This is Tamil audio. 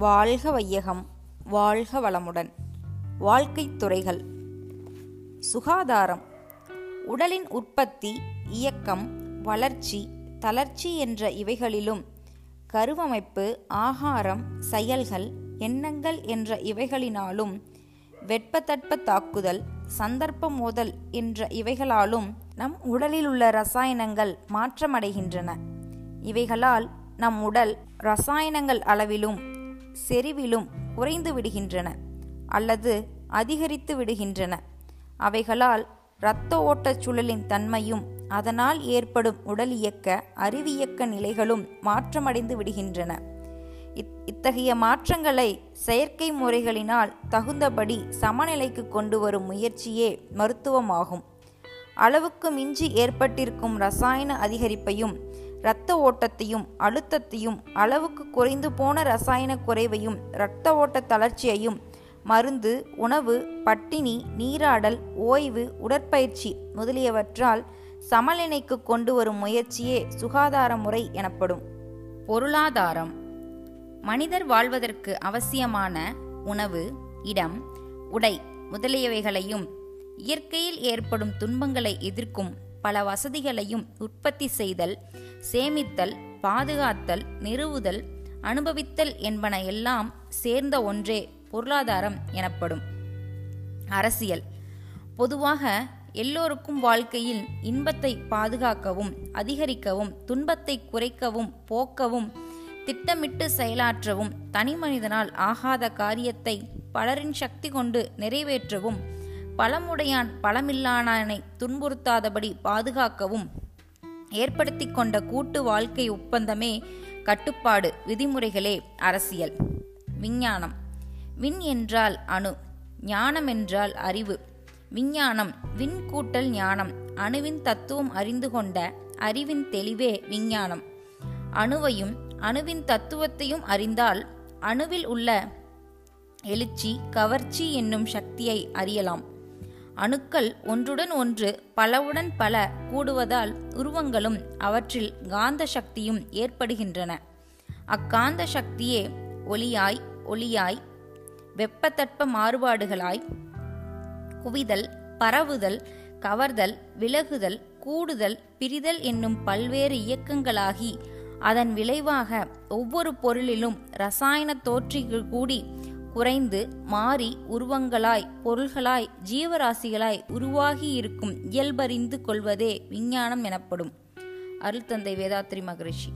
வாழ்க வையகம் வாழ்க வளமுடன். வாழ்க்கை துறைகள். சுகாதாரம். உடலின் உற்பத்தி இயக்கம் வளர்ச்சி தளர்ச்சி என்ற இவைகளிலும் கருவமைப்பு ஆகாரம் செயல்கள் எண்ணங்கள் என்ற இவைகளினாலும் வெட்பத்தட்ப தாக்குதல் சந்தர்ப்ப மோதல் என்ற இவைகளாலும் நம் உடலில் உள்ள ரசாயனங்கள் மாற்றமடைகின்றன. இவைகளால் நம் உடல் ரசாயனங்கள் அளவிலும் செறிவிலும் குறைந்து விடுகின்றன அல்லது அதிகரித்து விடுகின்றன. அவைகளால் இரத்த ஓட்டச் சுழலின் தன்மையும் அதனால் ஏற்படும் உடல் இயக்க அறிவியக்க நிலைகளும் மாற்றமடைந்து விடுகின்றன. இத்தகைய மாற்றங்களை செயற்கை முறைகளினால் தகுந்தபடி சமநிலைக்கு கொண்டு வரும் முயற்சியே மருத்துவமாகும். அளவுக்கு மிஞ்சி ஏற்பட்டிருக்கும் ரசாயன அதிகரிப்பையும் இரத்த ஓட்டத்தையும் அழுத்தத்தையும் அளவுக்கு குறைந்து போன ரசாயன குறைவையும் இரத்த ஓட்ட தளர்ச்சியையும் மருந்து உணவு பட்டினி நீராடல் ஓய்வு உடற்பயிற்சி முதலியவற்றால் சமநிலைக்கு கொண்டு வரும் முயற்சியே சுகாதார முறை எனப்படும். பொருளாதாரம். மனிதர் வாழ்வதற்கு அவசியமான உணவு இடம் உடை முதலியவைகளையும் இயற்கையில் ஏற்படும் துன்பங்களை எதிர்க்கும் பல வசதிகளையும் உற்பத்தி செய்தல் சேமித்தல் பாதுகாத்தல் நிறுவுதல் அனுபவித்தல் என்பன எல்லாம் சேர்ந்த ஒன்றே பொருளாதாரம் எனப்படும். அரசியல். பொதுவாக எல்லோருக்கும் வாழ்க்கையில் இன்பத்தை பாதுகாக்கவும் அதிகரிக்கவும் துன்பத்தை குறைக்கவும் போக்கவும் திட்டமிட்டு செயலாற்றவும் தனிமனிதனால் ஆகாத காரியத்தை பலரின் சக்தி கொண்டு நிறைவேற்றவும் பலமுடையான் பலமில்லானானை துன்புறுத்தாதபடி பாதுகாக்கவும். ஏற்படுத்தி கொண்ட கூட்டு வாழ்க்கை ஒப்பந்தமே கட்டுப்பாடு விதிமுறைகளே அரசியல். விஞ்ஞானம். விண் என்றால் அணு ஞானம் என்றால் அறிவு. விஞ்ஞானம் விண் கூட்டல் ஞானம் அணுவின் தத்துவம் அறிந்து கொண்ட அறிவின் தெளிவே விஞ்ஞானம். அணுவையும் அணுவின் தத்துவத்தையும் அறிந்தால் அணுவில் உள்ள எழுச்சி கவர்ச்சி என்னும் சக்தியை அறியலாம். அணுக்கள் ஒன்றுடன் ஒன்று பலவுடன் பல கூடுவதால் உருவங்களும் அவற்றில் காந்த சக்தியும் ஏற்படுகின்றன. அக்காந்த சக்தியே ஒளியாய் ஒளியாய் வெப்பத்தட்ப மாறுபாடுகளாய் குவிதல் பரவுதல் கவர்தல் விலகுதல் கூடுதல் பிரிதல் என்னும் பல்வேறு இயக்கங்களாகி அதன் விளைவாக ஒவ்வொரு பொருளிலும் ரசாயன தோற்றிகள் கூடி குறைந்து மாறி உருவங்களாய் பொருள்களாய் ஜீவராசிகளாய் உருவாகியிருக்கும் இயல்பறிந்து கொள்வதே விஞ்ஞானம் எனப்படும். அருள் தந்தை வேதாத்ரி மகரிஷி.